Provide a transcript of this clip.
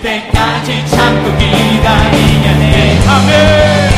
그때까지 참고 기다리냐 내 밤을